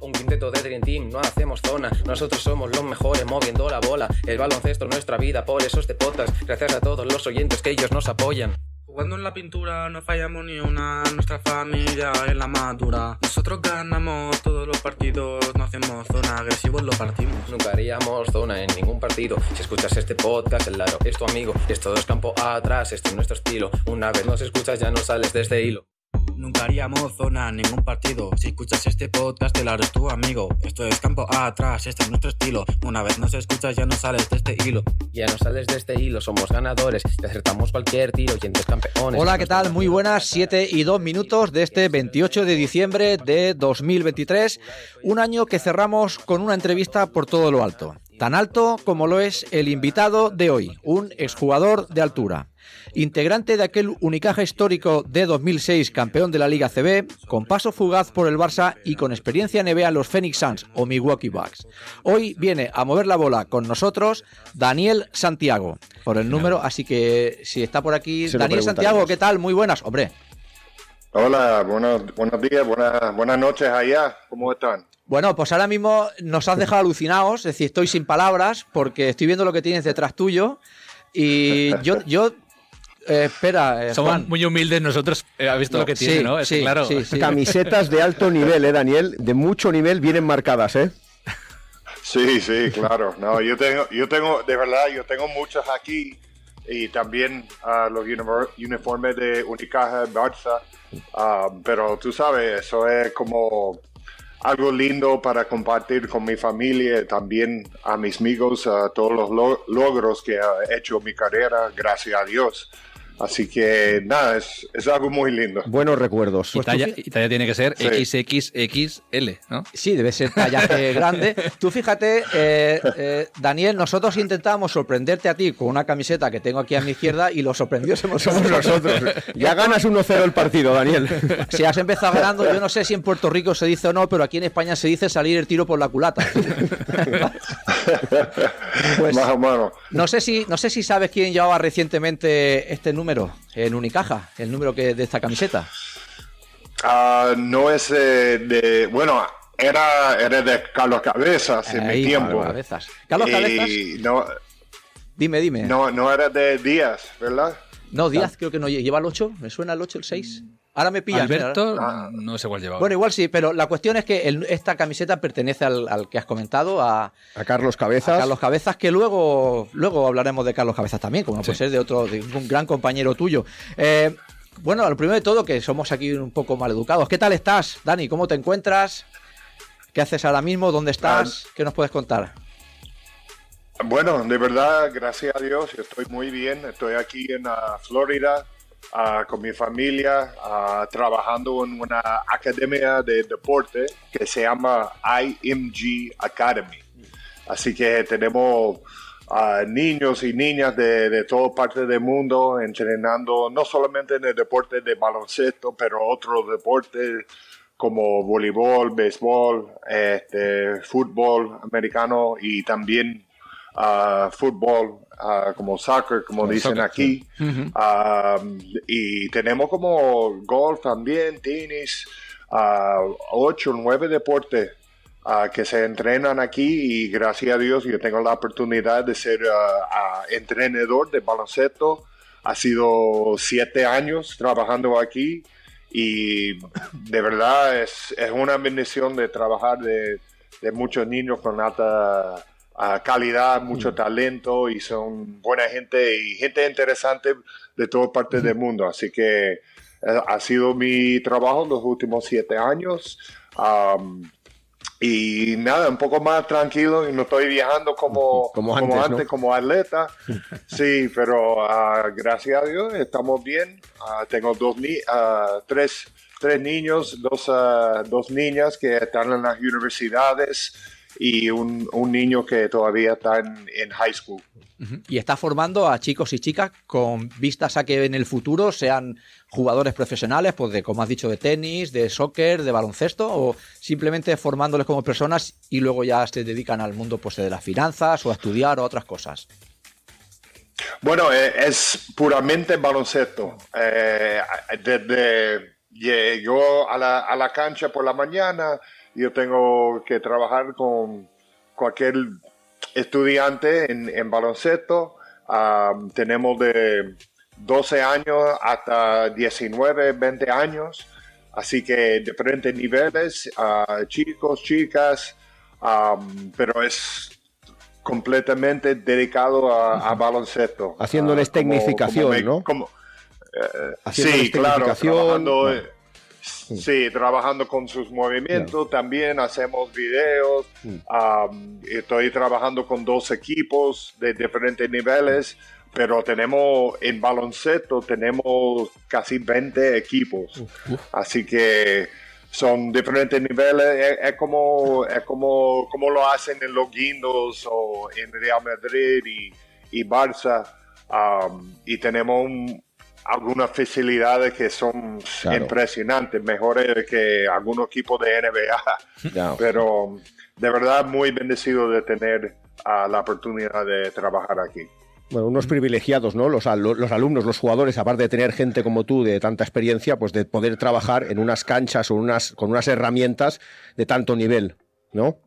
Un quinteto de Dream Team, no hacemos zona. Nosotros somos los mejores moviendo la bola. El baloncesto es nuestra vida, por eso este podcast. Gracias a todos los oyentes que ellos nos apoyan. Jugando en la pintura no fallamos ni una, nuestra familia es la madura. Nosotros ganamos todos los partidos, no hacemos zona, agresivos lo partimos. Nunca haríamos zona en ningún partido. Si escuchas este podcast, el Laro es tu amigo. Esto es campo atrás, este es nuestro estilo. Una vez nos escuchas ya no sales de este hilo. Nunca haríamos zona en ningún partido. Si escuchas este podcast, el Laro es tu amigo. Esto es campo atrás, este es nuestro estilo. Una vez nos escuchas ya no sales de este hilo. Ya no sales de este hilo, somos ganadores. Te acertamos cualquier tiro, oyentes campeones. Hola, ¿qué tal? Muy buenas, 7 y 2 minutos de este 28 de diciembre de 2023. Un año que cerramos con una entrevista por todo lo alto. Tan alto como lo es el invitado de hoy, un exjugador de altura. Integrante de aquel Unicaja histórico de 2006, campeón de la Liga CB, con paso fugaz por el Barça y con experiencia NBA en los Phoenix Suns o Milwaukee Bucks. Hoy viene a mover la bola con nosotros Daniel Santiago, por el número, así que si está por aquí, Se Daniel Santiago. ¿qué tal? Muy buenas, hombre. Hola, buenos, buenos días, buenas, buenas noches allá. ¿Cómo están? Bueno, pues ahora mismo nos has dejado alucinados, es decir, estoy sin palabras porque estoy viendo lo que tienes detrás tuyo y yo, yo eh, espera, eh, Somos Juan. muy humildes nosotros. eh, ¿Has visto No, lo que tiene, sí, no? Es sí, claro. sí, sí. Camisetas de alto nivel, ¿eh, Daniel? De mucho nivel vienen marcadas, ¿eh? Sí, sí, claro. No, yo tengo, yo tengo, de verdad, yo tengo muchas aquí y también ah, los unifor- uniformes de Unicaja, Barça. Ah, pero tú sabes, eso es como algo lindo para compartir con mi familia, también a mis amigos, a todos los lo- logros que ha hecho mi carrera, gracias a Dios. Así que nada, es, es algo muy lindo. Buenos recuerdos. Y talla, y talla tiene que ser Sí. XXXL, ¿no? Sí, debe ser tallaje grande. Tú fíjate, eh, eh, Daniel, nosotros intentamos sorprenderte a ti con una camiseta que tengo aquí a mi izquierda y lo sorprendió somos Somos nosotros. Ya ganas 1-0 el partido, Daniel. Si has empezado ganando, yo no sé si en Puerto Rico se dice o no, pero aquí en España se dice salir el tiro por la culata. Pues- Más o menos. No sé si, no sé si sabes quién llevaba recientemente este número en Unicaja, el número que de esta camiseta. Ah, no es eh, de. Bueno, era, era de Carlos Cabezas en Ahí, mi tiempo. Carlos Cabezas. Carlos Y Cabezas, no, dime, dime. No, no, no era de Díaz, ¿verdad? Díaz creo que no lleva el 8, me suena el 8, el 6. Ahora me pillas. mira, Alberto, Ah. no sé cuál llevaba. Bueno, igual sí, pero la cuestión es que el- esta camiseta pertenece al, al que has comentado, a, A Carlos a Cabezas. Carlos Cabezas, que luego, luego hablaremos de Carlos Cabezas también, como no puede ser de otro, de un gran compañero tuyo. Eh, bueno, lo primero de todo, que somos aquí un poco mal educados. ¿Qué tal estás, Dani? ¿Cómo te encuentras? ¿Qué haces ahora mismo? ¿Dónde estás? ¿Qué nos puedes contar? Bueno, de verdad, gracias a Dios, estoy muy bien. Estoy aquí en ah, Florida ah, con mi familia, ah, trabajando en una academia de deporte que se llama IMG Academy. Así que tenemos niños y niñas de, de toda parte del mundo entrenando no solamente en el deporte de baloncesto, pero otros deportes como voleibol, béisbol, este, fútbol americano y también ah, fútbol, ah, como soccer, como dicen soccer, aquí. Y tenemos como golf también, tenis, ocho, nueve deportes que se entrenan aquí y gracias a Dios yo tengo la oportunidad de ser entrenador de baloncesto. Ha sido siete años trabajando aquí y de verdad es, es una bendición de trabajar de, de muchos niños con alta ah, calidad, mucho talento y son buena gente y gente interesante de todas partes del mundo. Así que eh, ha sido mi trabajo los últimos siete años. Am, y nada, un poco más tranquilo y no estoy viajando como, Como antes, ¿no? como atleta. Sí, pero ah, gracias a Dios estamos bien. Ah, tengo dos ni ah, tres, tres niños, dos, dos niñas que están en las universidades y un, un niño que todavía está en, en high school. Y está formando a chicos y chicas con vistas a que en el futuro sean jugadores profesionales, pues de, como has dicho, de tenis, de soccer, de baloncesto, o simplemente formándoles como personas y luego ya se dedican al mundo pues, de las finanzas o a estudiar o a otras cosas. Bueno, eh, es puramente baloncesto. Eh, desde llegó a la, a la cancha por la mañana, yo tengo que trabajar con cualquier estudiante en, en baloncesto. Ah, tenemos de 12 años hasta 19, 20 años. Así que diferentes niveles, ah, chicos, chicas, ah, pero es completamente dedicado a, a baloncesto. Haciéndoles Ah, como- tecnificación, como me- ¿no? como- eh, sí, claro, trabajando, sí, trabajando con sus movimientos, también hacemos videos, Mm. um, estoy trabajando con dos equipos de diferentes niveles, pero tenemos en baloncesto tenemos casi 20 equipos, así que son diferentes niveles, es, es como, es como, como lo hacen en los Guindos o en Real Madrid y, y Barça, um, y tenemos un- algunas facilidades que son Claro. impresionantes, mejores que algunos equipos de NBA. Pero de verdad muy bendecido de tener ah, la oportunidad de trabajar aquí. Bueno, unos privilegiados, ¿no? Los, los alumnos, los jugadores, aparte de tener gente como tú de tanta experiencia, pues de poder trabajar en unas canchas o unas, con unas herramientas de tanto nivel, ¿no?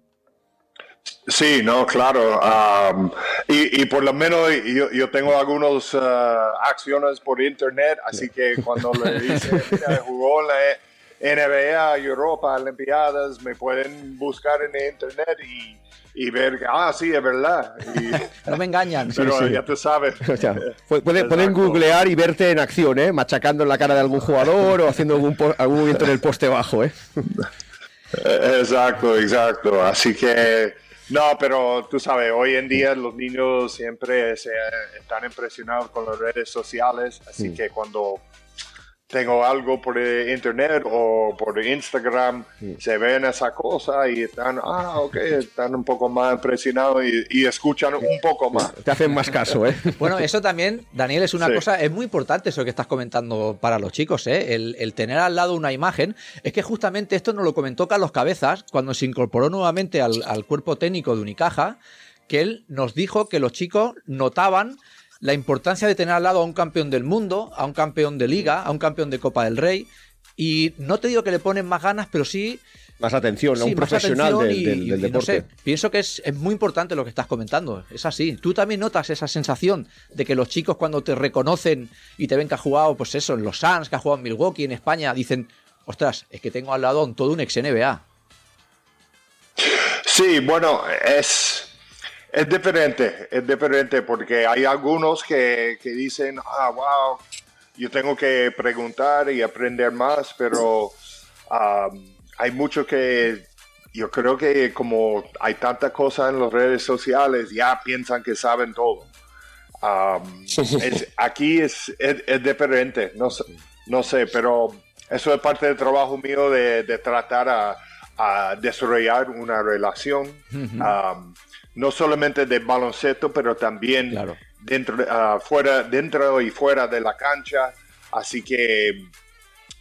Sí, no, claro. um, y, y por lo menos yo, yo tengo algunas ah, acciones por internet, así que cuando le dicen, mira, jugó en la NBA, Europa, Olimpiadas, me pueden buscar en internet y, y ver que, ah, sí, es verdad. Y- No me engañan. pero sí. ya tú sabes. O sea, pueden Exacto. googlear y verte en acción, ¿eh? Machacando en la cara de algún jugador o haciendo algún, po- algún movimiento en el poste bajo. Eh, Exacto, exacto. Así que, no, pero tú sabes, hoy en día los niños siempre se, están impresionados con las redes sociales, así Mm. que cuando tengo algo por eh, internet o por Instagram, se ven esa cosa y están, ah, ok, están un poco más impresionados y, y escuchan un poco más. Te hacen más caso, ¿eh? Bueno, eso también, Daniel, es una Sí. cosa, es muy importante eso que estás comentando para los chicos, ¿eh? El, el tener al lado una imagen. Es que justamente esto nos lo comentó Carlos Cabezas cuando se incorporó nuevamente al, al cuerpo técnico de Unicaja, que él nos dijo que los chicos notaban la importancia de tener al lado a un campeón del mundo, a un campeón de liga, a un campeón de Copa del Rey. Y no te digo que le ponen más ganas, pero sí Más atención, a un profesional del, y- del- y- del y no deporte. sé, pienso que es, es muy importante lo que estás comentando. Es así. Tú también notas esa sensación de que los chicos cuando te reconocen y te ven que has jugado, pues eso, en los Suns, que has jugado en Milwaukee, en España, dicen, ostras, es que tengo al lado a un- todo un ex NBA. Sí, bueno, es, es diferente, es diferente porque hay algunos que, que dicen, ah, wow, yo tengo que preguntar y aprender más, pero um, hay mucho que yo creo que como hay tantas cosas en las redes sociales, ya piensan que saben todo. Um, es- aquí es, es, es diferente, no sé, no sé, pero eso es parte del trabajo mío de, de tratar a, a desarrollar una relación, um, no solamente de baloncesto, pero también Claro. dentro, de- fuera, dentro y fuera de la cancha. Así que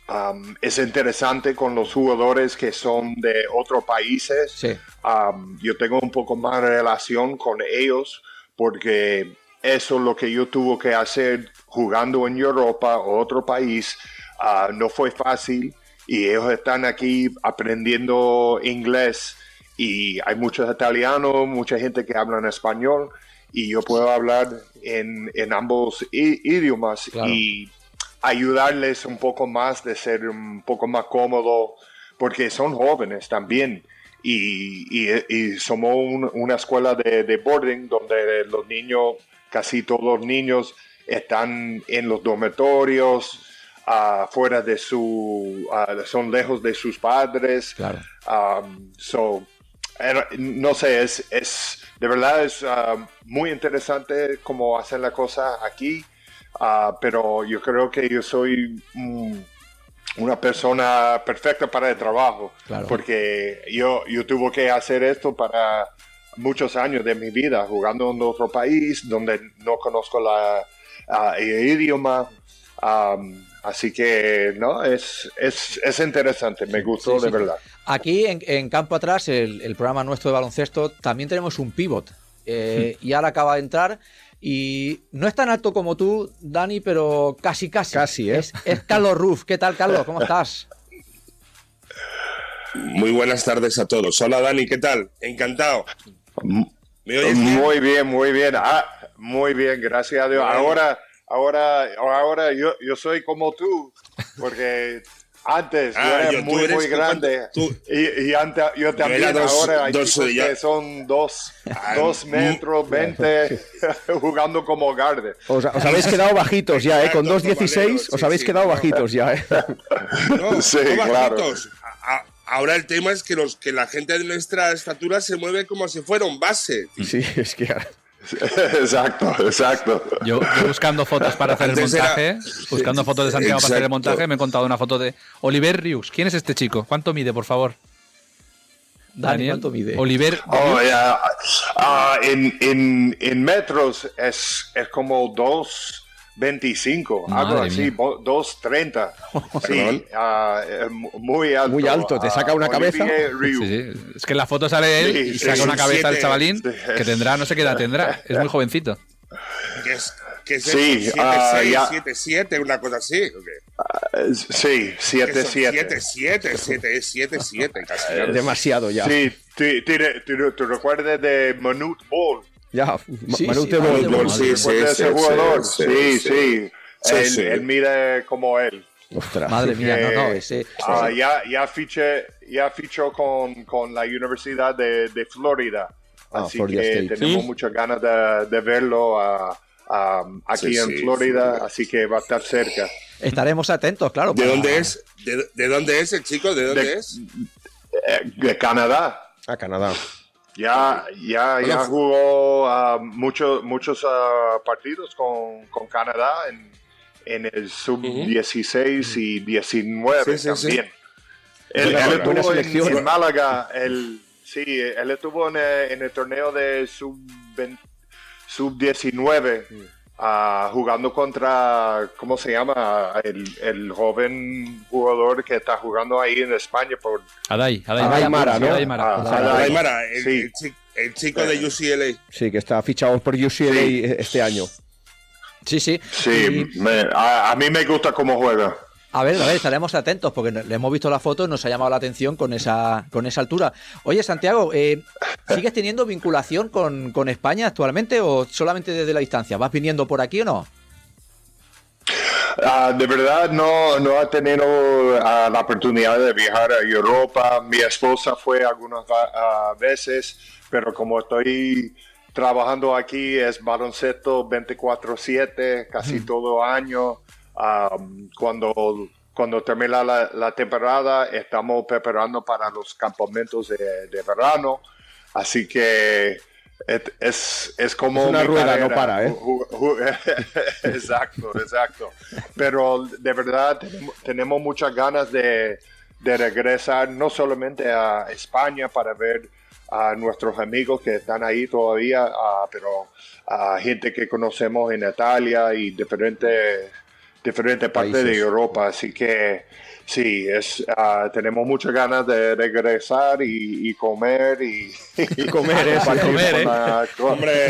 um, es interesante con los jugadores que son de otros países. Sí. Um, yo tengo un poco más relación con ellos porque eso es lo que yo tuve que hacer jugando en Europa o otro país. Ah, no fue fácil y ellos están aquí aprendiendo inglés y hay muchos italianos, mucha gente que habla en español y yo puedo hablar en, en ambos idiomas Claro. y ayudarles un poco más de ser un poco más cómodo porque son jóvenes también y, y- y somos un- una escuela de, de boarding donde los niños, casi todos los niños están en los dormitorios, ah, fuera de su, ah, son lejos de sus padres. Claro. Um, so, era- no sé, es, es de verdad es ah, muy interesante cómo hacen la cosa aquí, ah, pero yo creo que yo soy mm, una persona perfecta para el trabajo, Claro. porque yo, yo tuve que hacer esto para muchos años de mi vida, jugando en otro país donde no conozco la, ah, el idioma. Um, así que, no, es, es, es interesante, me gustó Sí, de sí. verdad. Aquí en, en Campo Atrás, el, el programa nuestro de baloncesto, también tenemos un pivot. Eh, y ahora acaba de entrar. Y no es tan alto como tú, Dani, pero casi, casi. Casi, ¿eh? Es, es Carlos Ruf. ¿Qué tal, Carlos? ¿Cómo estás? Muy buenas tardes a todos. Hola Dani, ¿qué tal? Encantado. ¿Me oyes bien? Muy bien, muy bien. Ah, muy bien, gracias a Dios. Ahora, ahora, ahora yo, yo soy como tú, porque antes Ah, yo era yo- muy, muy grande. tú- y, y antes yo también, era dos- ahora hay dos- chicos ya- que son dos, Ah, dos metros, veinte, jugando como guarde. Os, os habéis quedado bajitos ya, ¿eh? Con Exacto, 2.16 Valero, os sí, habéis sí, quedado no. bajitos ya, ¿eh? No, Sí, no claro. bajitos. Ahora el tema es que, los, que la gente de nuestra estatura se mueve como si fuera un base. tío. Sí, es que... Exacto, exacto. Yo, buscando fotos para hacer el montaje, buscando fotos de Santiago para hacer el montaje, me he encontrado una foto de Oliver Rius. ¿Quién es este chico? ¿Cuánto mide, por favor? Daniel, ¿cuánto mide? Oliver. Oh, yeah. en, en, metros es, es como dos. 25, algo así, 230. sí, uh, muy alto. Muy alto, te saca una uh, cabeza. Sí, sí. Es que en la foto sale él sí, y saca una cabeza del chavalín que tendrá, no sé qué edad tendrá, es muy jovencito. Que es, que es sí, 7-7, uh, ah, una cosa así. Okay. sí, 7-7. 7-7, casi. Demasiado ya. Sí, ¿te, te, te recuerdas de Manute Ball? Ya, Sí, Manu sí, te voy-. Sí, sí, ¿Recuerdas sí, jugador? sí, Sí, sí. sí. Sí, él, él mide como él. Ostras. Madre mía, no, no, ese. Ah, ya, ya, fiché, ya fichó con, con la Universidad de, de Florida. Ah, Así Florida que State. tenemos ¿Sí? muchas ganas de, de verlo ah, ah, aquí Sí, en sí, Florida, así que va a estar cerca. Estaremos atentos, claro. ¿De para- dónde es? ¿De, de dónde es el chico? ¿De dónde De- es? Eh, de Canadá. A Canadá. Ya, ya, ya jugó ah, muchos muchos ah, partidos con, con Canadá en, en el sub-16 y 19 Sí, sí, sí. también. Él, él estuvo en, en Málaga, él, sí, él estuvo en el, en el torneo de sub-20 sub-19 ah, jugando contra, ¿cómo se llama? El, el joven jugador que está jugando ahí en España por Adai, Adai, Adai Mara, ¿no? Adai Mara. Ah, Adai. Adai. Aymara, el, Sí. el chi- el chico de UCLA. Sí, que está fichado por UCLA Sí. este año. Sí, sí. Sí, Y- me- a, a mí me gusta cómo juega. A ver, a ver, estaremos atentos porque le hemos visto la foto y nos ha llamado la atención con esa, con esa altura. Oye, Santiago, eh, ¿sigues teniendo vinculación con, con España actualmente o solamente desde la distancia? ¿Vas viniendo por aquí o no? Ah, de verdad no, no ha tenido ah, la oportunidad de viajar a Europa. Mi esposa fue algunas ah, veces, pero como estoy trabajando aquí es baloncesto 24/7 casi todo año. Ah, cuando, cuando termina la, la temporada estamos preparando para los campamentos de, de verano. Así que es, es como Es una rueda, no para, ¿eh? Exacto, exacto. Pero de verdad tenemos, muchas ganas de, de regresar no solamente a España para ver a nuestros amigos que están ahí todavía, ah, pero a gente que conocemos en Italia y diferentes diferentes partes de. Europa. Así que sí, es, ah, tenemos muchas ganas de regresar y, y comer y, Y comer, ¿eh? compartir comer, ¿eh? la-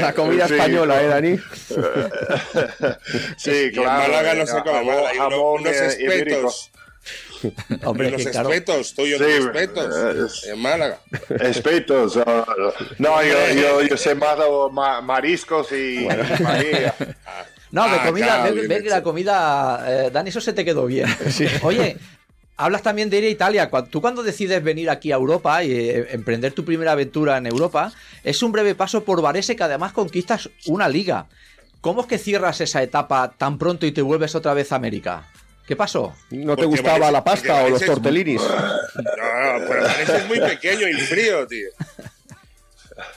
La comida Sí. española, ¿eh, Dani? Sí, y en claro. Málaga no se come jamón- mal. Hay unos eh, espetos. Hombre, claro. espetos, tú y Sí, espetos. eh, En Málaga. Espetos. ah, no, yo, yo, yo sé más mariscos y María. No, de Ah, comida, claro, ve- bien ve que hecho. la comida, eh, Dani, eso se te quedó bien. Oye, hablas también de ir a Italia. Tú cuando decides venir aquí a Europa y eh, emprender tu primera aventura en Europa, es un breve paso por Varese que además conquistas una liga. ¿Cómo es que cierras esa etapa tan pronto y te vuelves otra vez a América? ¿Qué pasó? ¿No te Porque gustaba la pasta o los Valencia es- tortellinis? No, no, pero Valencia es muy pequeño y frío, tío.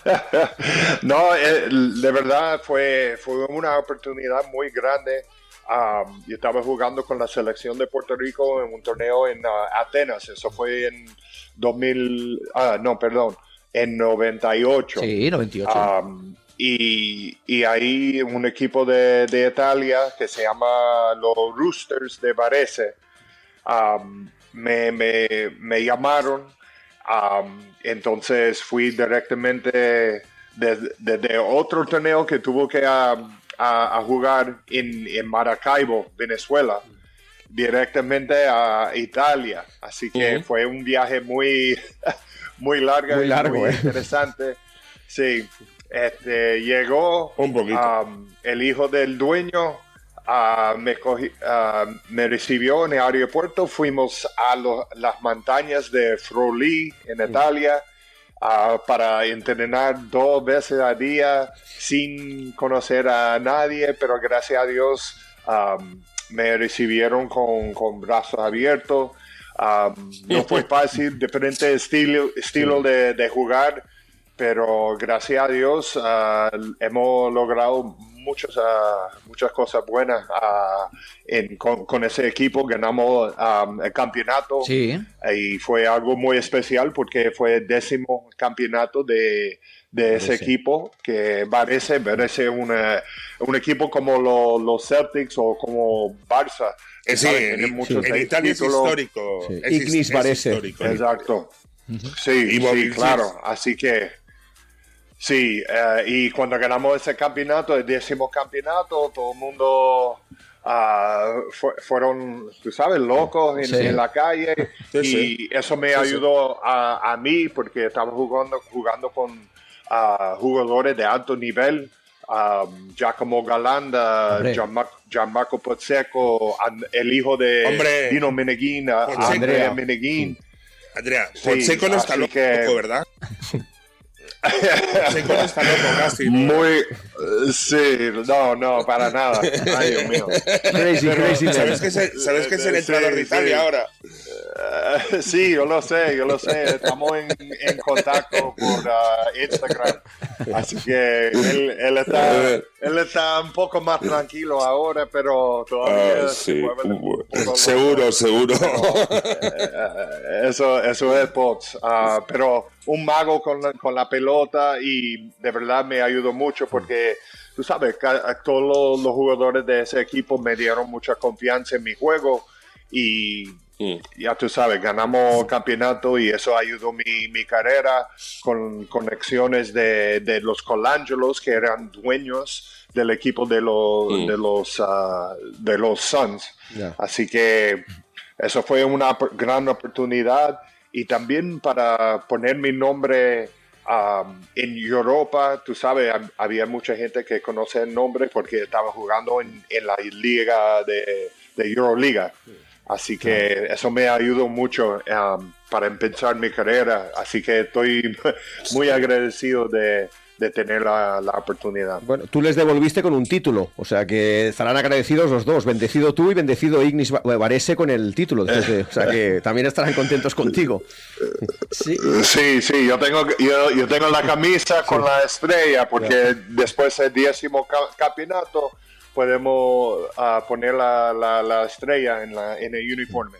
No, eh, de verdad fue, fue una oportunidad muy grande. Um, yo estaba jugando con la selección de Puerto Rico en un torneo en ah, Atenas. Eso fue en 2000, ah, no, perdón, en 98. Sí, 98. Um, y, y ahí un equipo de, de Italia que se llama los Roosters de Varese um, me, me- me llamaron. Um, entonces fui directamente desde, desde otro torneo que tuvo que um, a, a jugar en, en Maracaibo, Venezuela. directamente a Italia. Así que fue un viaje muy, muy largo Muy y largo, muy ¿eh? interesante. Sí, este, llegó Un poquito. um, el hijo del dueño, ah, me, ah, me recibió en el aeropuerto, fuimos a lo- las montañas de Froli en Italia. ah, para entrenar dos veces al día sin conocer a nadie, pero gracias a Dios um, me recibieron con, con brazos abiertos. Um, no fue fácil, diferente estilo, estilo de, de jugar, pero gracias a Dios hemos logrado muchas, ah, muchas cosas buenas ah, en- con, con ese equipo. Ganamos ah, el campeonato Sí. y fue algo muy especial porque fue el décimo campeonato de, de ese Varese. equipo que parece parece una- un equipo como lo- los Celtics o como Barça que Eh, sí, en, muchos en Italia es histórico. Sí. Es, es Varese. histórico. Exacto. Sí, Y Bobby sí, claro. Chips. Así que sí, eh, y cuando ganamos ese campeonato, el décimo campeonato, todo el mundo ah, fue- fueron, tú sabes, locos en, Sí. en la calle. Sí, y sí. eso me Sí, sí. ayudó a, a mí porque estaba jugando, jugando con ah, jugadores de alto nivel. um, Giacomo Galanda. Gianmarco, Gianmarco Pozzeco, el hijo de Hombre. Dino Meneguín. Andrea Meneguín. Andrea, Sí, Fonseca no está loco, que- ¿verdad? Fonseca no está loco casi. ¿no? Muy, eh, sí, no, no, para nada. Ay, Dios mío. Crazy, crazy. ¿Sabes que es el, sabes que es el Sí, entrenador de sí. Italia ahora? Sí, yo lo sé, yo lo sé. Estamos en, en contacto por ah, Instagram. Así que él, él, está, él está un poco más tranquilo ahora, pero todavía Ah, se sí. poco Seguro, seguro. Eh, eso, eso es bots. Ah, pero un mago con la, con la pelota y de verdad me ayudó mucho porque, tú sabes, todos los jugadores de ese equipo me dieron mucha confianza en mi juego y Mm. ya tú sabes, ganamos campeonato y eso ayudó mi, mi carrera con conexiones de, de los Colangelos que eran dueños del equipo de los, Mm. de los, ah, de los Suns. Así que eso fue una gran oportunidad y también para poner mi nombre um, en Europa, tú sabes, hab- había mucha gente que conoce el nombre porque estaba jugando en, en la liga de, de Euroliga. Así que eso me ayudó mucho um, para empezar mi carrera. Así que estoy muy agradecido de, de tener la, la oportunidad. Bueno, tú les devolviste con un título, o sea que estarán agradecidos los dos, bendecido tú y bendecido Ignis Va- Varese con el título, de- o sea que también estarán contentos contigo. Sí. Sí, sí, yo tengo, yo, yo tengo la camisa con la estrella porque después del décimo ca- campeonato podemos ah, poner la, la- la estrella en, la, en el uniforme.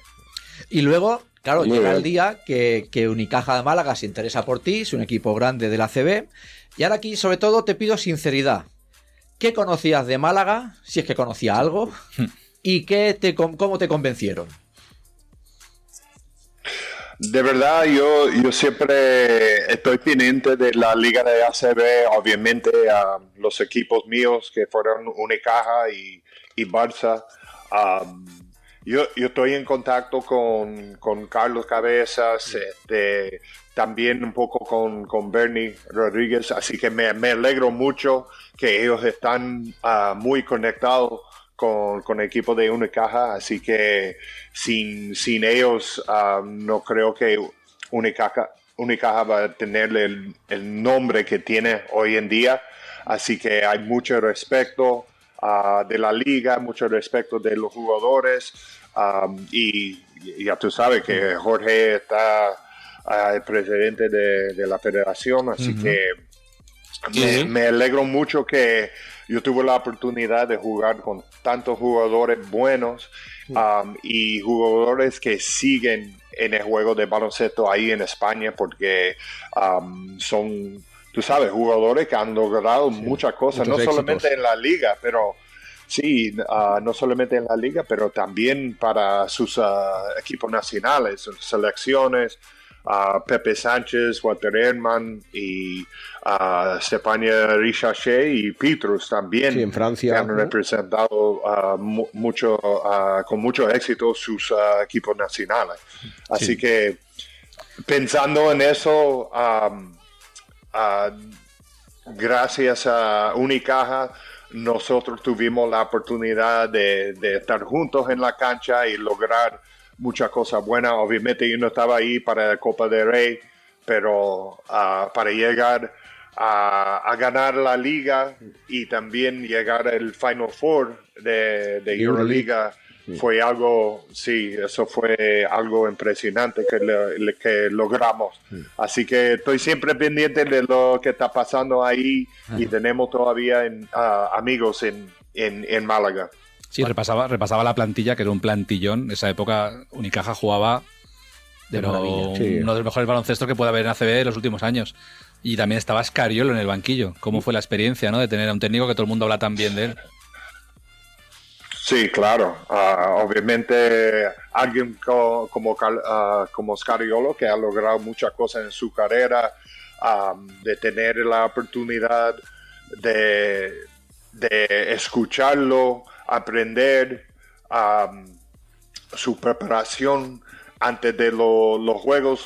Y luego, claro, Muy llega bien. el día que, que Unicaja de Málaga se interesa por ti, es un equipo grande de la CB. Y ahora aquí, sobre todo, te pido sinceridad. ¿Qué conocías de Málaga? Si es que conocía algo. ¿Y qué te, con- cómo te convencieron? De verdad, yo, yo siempre estoy pendiente de la liga de ACB, obviamente a los equipos míos que fueron Unicaja y, y Barça. Um, yo, yo estoy en contacto con, con Carlos Cabezas, este, también un poco con, con Bernie Rodríguez, así que me, me alegro mucho que ellos están ah, muy conectados con, con el equipo de Unicaja, así que sin, sin ellos ah, no creo que Unicaja, Unicaja va a tener el, el nombre que tiene hoy en día, así que hay mucho respeto ah, de la liga, mucho respeto de los jugadores um, y ya tú sabes que Jorge está ah, el presidente de, de la federación, así que me alegro mucho que yo tuve la oportunidad de jugar con tantos jugadores buenos um, y jugadores que siguen en el juego de baloncesto ahí en España porque um, son, tú sabes, jugadores que han logrado muchas cosas, no solamente en la liga, pero sí, ah, no solamente en la liga, pero también para sus ah, equipos nacionales, sus selecciones. A Pepe Sánchez, Walter Herman y a Stepania Richaché y Petrus también. Sí, en Francia. Que han representado ah, mu- mucho, ah, con mucho éxito sus ah, equipos nacionales. Así que pensando en eso, gracias a Unicaja, nosotros tuvimos la oportunidad de, de estar juntos en la cancha y lograr muchas cosas buenas. Obviamente yo no estaba ahí para la Copa de Rey, pero ah, para llegar a, a ganar la liga y también llegar al Final Four de, de Euroliga fue algo, sí, eso fue algo impresionante que, le- que logramos. Así que estoy siempre pendiente de lo que está pasando ahí y tenemos todavía en- ah, amigos en, en, en Málaga. Sí, repasaba, repasaba la plantilla, que era un plantillón. Esa época Unicaja jugaba De pero maravilla, sí. uno de los mejores baloncestos que puede haber en ACB en los últimos años. Y también estaba Scariolo en el banquillo. ¿Cómo fue la experiencia ¿no? de tener a un técnico que todo el mundo habla tan bien de él? Sí, claro. Ah, obviamente alguien co- como, ah, como Scariolo que ha logrado muchas cosas en su carrera, am, de tener la oportunidad de, de escucharlo, aprender su preparación antes de lo- los juegos,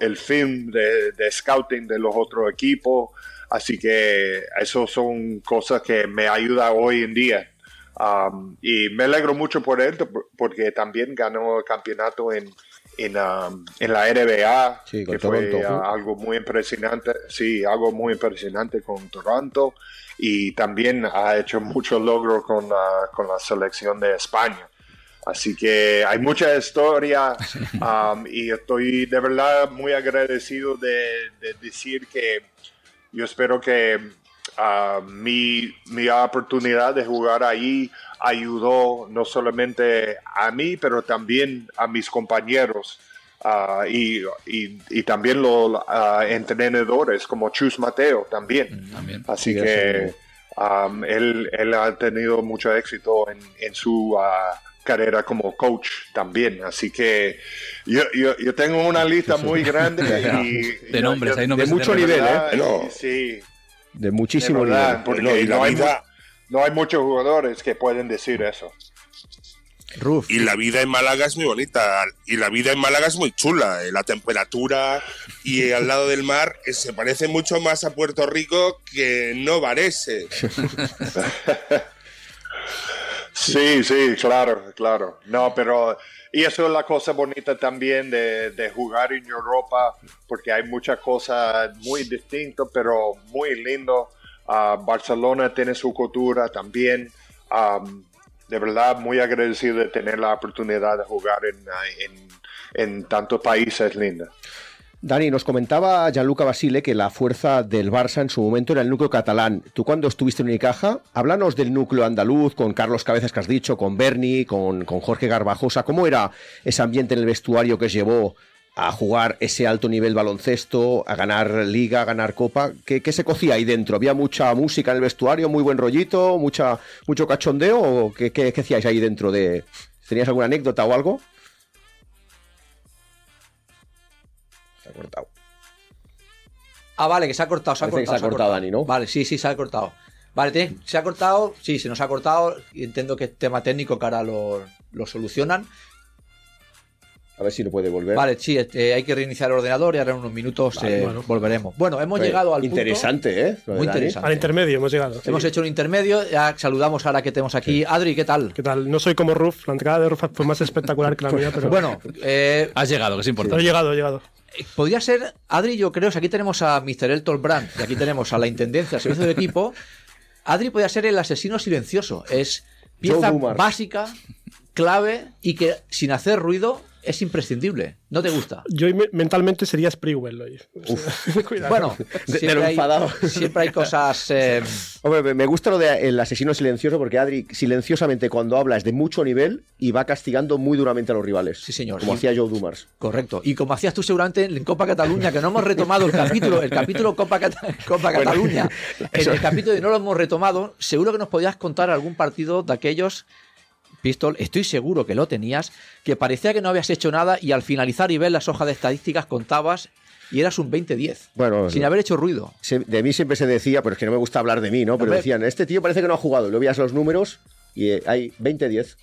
el film de, scouting de los otros equipos. Así que eso son cosas que me ayudan hoy en día. Y me alegro mucho por él por- porque también ganó el campeonato en, en, um, en la NBA, Sí, que fue uh, algo muy impresionante, sí, algo muy impresionante con Toronto y también ha hecho mucho logro con, la- con la selección de España. Así que hay mucha historia um, y estoy de verdad muy agradecido de, de decir que yo espero que ah, mi, mi oportunidad de jugar ahí ayudó no solamente a mí, pero también a mis compañeros ah, y, y- y también los ah, entrenadores como Chus Mateo también. También. Así Sí, que um, él, él ha tenido mucho éxito en, en su ah, carrera como coach también. Así que yo, yo, yo tengo una lista muy grande y, De nombres, hay nombres de mucho de- nivel, verdad, ¿eh? No. Sí, De muchísimo de verdad, nivel. porque y la no, hay, vida- mu- no hay muchos jugadores que pueden decir eso. Ruf, Y la vida en Málaga es muy bonita. Y la vida en Málaga es muy chula. eh, La temperatura y al lado del mar se parece mucho más a Puerto Rico que no Varese. Sí, sí, claro, claro. No, pero y eso es la cosa bonita también de, de jugar en Europa, porque hay muchas cosas muy distintas, pero muy lindo. Ah, Barcelona tiene su cultura también. Am, de verdad, muy agradecido de tener la oportunidad de jugar en, en, en tantos países lindos. Dani, nos comentaba Gianluca Basile que la fuerza del Barça en su momento era el núcleo catalán. Tú cuando estuviste en Unicaja, háblanos del núcleo andaluz, con Carlos Cabezas que has dicho, con Bernie, con, con Jorge Garbajosa. ¿Cómo era ese ambiente en el vestuario que os llevó a jugar ese alto nivel baloncesto, a ganar liga, a ganar copa? ¿Qué, qué se cocía ahí dentro? ¿Había mucha música en el vestuario, muy buen rollito, mucha, mucho cachondeo? ¿O qué, qué, qué hacíais ahí dentro de... ¿Tenías alguna anécdota o algo? Cortado. Ah, vale, que se ha cortado, se ha Parece que cortado. se ha cortado, Dani, ¿no? Vale, sí, sí, se ha cortado. Vale, se ha cortado, sí, se nos ha cortado. y Entiendo que es tema técnico que ahora lo, lo solucionan. A ver si lo puede volver. Vale, sí, eh, hay que reiniciar el ordenador y ahora en unos minutos Vale, eh, bueno. volveremos. Bueno, hemos Pues, llegado al punto- Interesante, ¿eh? De Muy interesante. Al intermedio hemos llegado. Hemos hecho un intermedio, ya saludamos ahora que tenemos aquí. Adri, ¿qué tal? ¿Qué tal? No soy como Ruf, la entrada de Ruf fue más espectacular que la mía, pero Bueno, eh, Has llegado, que es pero he importante. llegado, he llegado. podría ser, Adri, yo creo, si aquí tenemos a Mr. Elton Brand y aquí tenemos a la Intendencia, al servicio del equipo, Adri podría ser el asesino silencioso. Es pieza básica, clave y que sin hacer ruido es imprescindible. ¿No te gusta? Yo me- mentalmente sería Sprewell hoy. O sea, cuidado. Bueno, de siempre, lo hay, enfadado. siempre hay cosas... eh, Hombre, me- gusta lo del asesino silencioso porque Adri silenciosamente cuando habla es de mucho nivel y va castigando muy duramente a los rivales. Sí, señor. Como hacía Joe Dumars. Correcto. Y como hacías tú seguramente en Copa Cataluña, que no hemos retomado el capítulo, el capítulo Copa, Cata- Copa Cataluña, en el capítulo y no lo hemos retomado, seguro que nos podías contar algún partido de aquellos Pistol, estoy seguro que lo tenías, que parecía que no habías hecho nada y al finalizar y ver las hojas de estadísticas contabas y eras un 20-10, Bueno, sin haber hecho ruido. de mí siempre se decía, pero es que no me gusta hablar de mí, ¿no? Pero decían, este tío parece que no ha jugado. Y luego veías los números y eh, hay 20-10.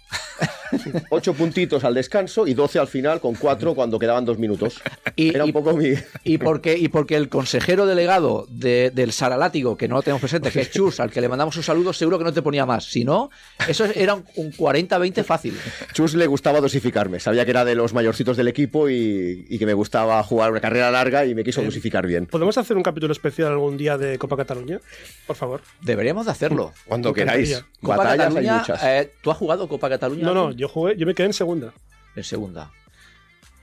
8 puntitos al descanso y 12 al final con 4 cuando quedaban 2 minutos. Y- Era un y- poco mi... Y porque, y porque el consejero delegado de- del Saralátigo, que no lo tenemos presente, que es Chus, al que le mandamos un saludo, seguro que no te ponía más. Si no, eso era un, un 40-20 fácil. Chus le gustaba dosificarme. Sabía que era de los mayorcitos del equipo y, y que me gustaba jugar una carrera larga y me quiso dosificar bien. ¿Podemos hacer un capítulo especial algún día de Copa Cataluña? Por favor. Deberíamos de hacerlo. Cuando queráis. Copa Batallas hay Cataluña, eh, ¿tú has jugado Copa Cataluña? No, no, yo jugué, yo me quedé en segunda. En segunda.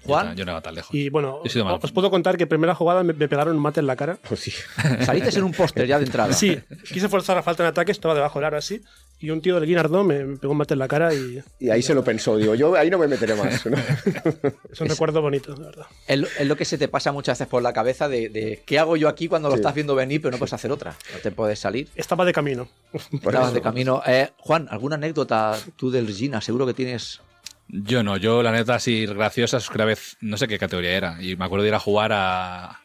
Juan, yo no iba tan lejos. Y bueno, os puedo contar que primera jugada me, me pegaron un mate en la cara. Pues sí. saliste en un póster ya de entrada. Sí, quise forzar a falta en ataque, estaba debajo del aro así. Y un tío del Guinardó me, me pegó un mate en la cara y Y ahí se lo pensó. Digo, yo ahí no me meteré más. ¿no? es un recuerdo bonito, de verdad. Es, lo- es lo que se te pasa muchas veces por la cabeza de, de ¿qué hago yo aquí cuando lo estás viendo venir pero no puedes hacer otra? No te puedes salir. Estaba de camino. Estabas de camino. Eh, Juan, ¿alguna anécdota tú del Gina? Seguro que tienes... Yo no, yo la neta así graciosa es que una vez, no sé qué categoría era, y me acuerdo de ir a jugar a-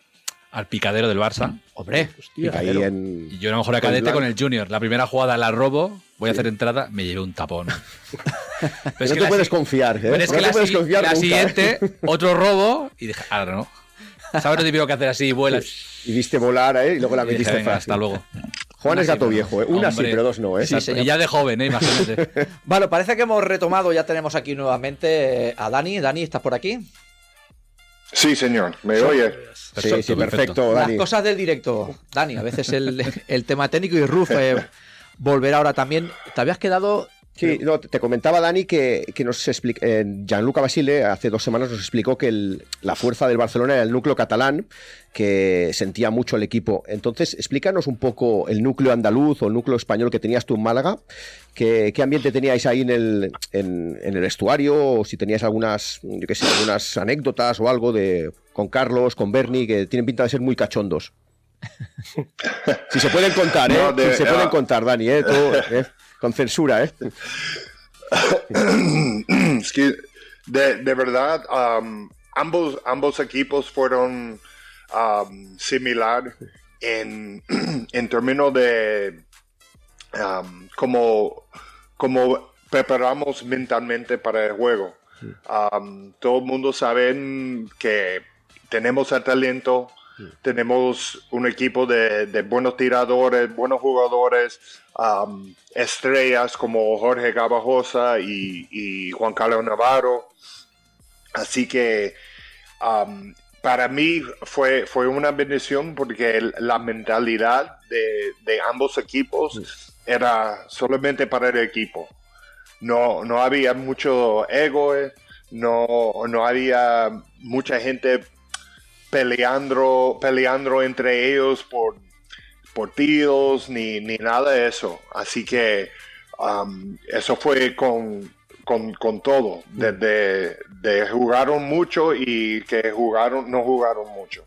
al picadero del Barça. Hombre, Hostia. Ahí en... Y yo era mejor a cadete con el Junior. La primera jugada la robo, voy a hacer entrada, me llevé un tapón. Pero no es que te puedes si- confiar, ¿eh? pero es no que te la, puedes si- confiar la nunca, ¿eh? siguiente, otro robo, y dije, ahora no. ¿Sabes lo típico que hacer así, vuelas? Y viste volar, ¿eh? Y luego la Y dije, metiste hasta luego. Juan Una es sí, gato viejo, ¿eh? Una sí, pero dos no, ¿eh? Sí, señor. Y ya de joven, ¿eh? Imagínate. Vale, parece que hemos retomado, ya tenemos aquí nuevamente a Dani. Dani, ¿estás por aquí? Sí, señor. ¿Me oye? Sí, sí, perfecto, Las Dani. cosas del directo. Dani, a veces el, el tema técnico y Ruf eh, volverá ahora también. ¿Te habías quedado Sí, no, te comentaba Dani que, que nos explica, eh, Gianluca Basile hace dos semanas nos explicó que el- la fuerza del Barcelona era el núcleo catalán, que sentía mucho el equipo. Entonces, explícanos un poco el núcleo andaluz o el núcleo español que tenías tú en Málaga. ¿Qué, qué ambiente teníais ahí en el, en, en el vestuario? O si tenías algunas, yo qué sé, algunas anécdotas o algo de con Carlos, con Bernie, que tienen pinta de ser muy cachondos. si se pueden contar, ¿eh? No, de- si se pueden contar, Dani, ¿eh? Todo, ¿eh? Con censura, ¿eh? Es que de, de verdad, um, ambos, ambos equipos fueron um, similar en, en términos de um, como, como preparamos mentalmente para el juego. Todo el mundo sabe que tenemos el talento, tenemos un equipo de, de buenos tiradores, buenos jugadores, um, estrellas como Jorge Gabajosa y, y Juan Carlos Navarro. Así que um, para mí fue, fue una bendición porque la mentalidad de, de ambos equipos era solamente para el equipo. No, no había mucho ego, eh, no, no había mucha gente peleando, peleando entre ellos por, por tiros ni, ni nada de eso. Así que um, eso fue con, con, con todo, desde de jugaron mucho y que jugaron, no jugaron mucho.